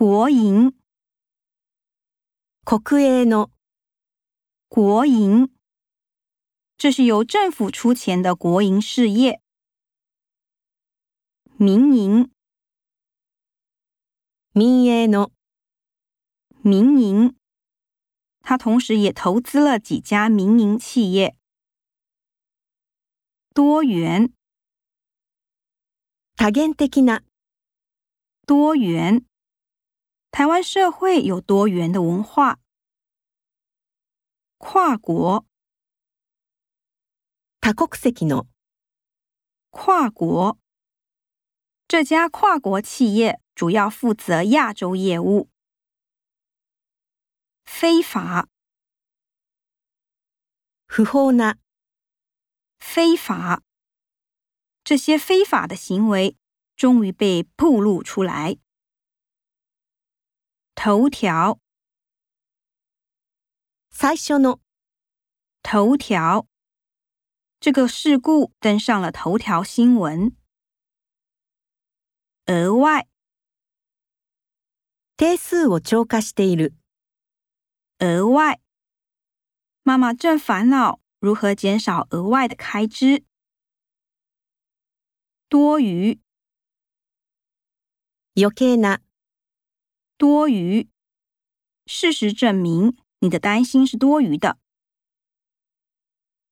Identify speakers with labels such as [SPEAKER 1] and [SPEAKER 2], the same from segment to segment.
[SPEAKER 1] 国营，
[SPEAKER 2] 国営の、
[SPEAKER 1] 国营，这是由政府出钱的国营事业。民营，
[SPEAKER 2] 民営の、
[SPEAKER 1] 民营，他同时也投资了几家民营企业。多元，
[SPEAKER 2] 多元的な、
[SPEAKER 1] 多元， 台湾社会有多元的文化。跨国，
[SPEAKER 2] 多国籍の、
[SPEAKER 1] 跨国，这家跨国企业主要负责亚洲业务。非法，
[SPEAKER 2] 不法な、
[SPEAKER 1] 非法，这些非法的行为终于被暴露出来。头条，
[SPEAKER 2] 最初の、
[SPEAKER 1] 头条，这个事故登上了头条新闻。额外，
[SPEAKER 2] 定数を超過している、
[SPEAKER 1] 额外，妈妈正烦恼如何减少额外的开支。多余，
[SPEAKER 2] 余計な、
[SPEAKER 1] 多余，事实证明你的担心是多余的。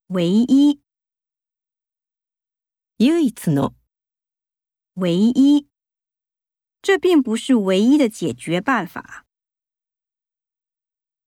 [SPEAKER 1] 唯一，
[SPEAKER 2] 唯一の、
[SPEAKER 1] 唯一，这并不是唯一的解决办法。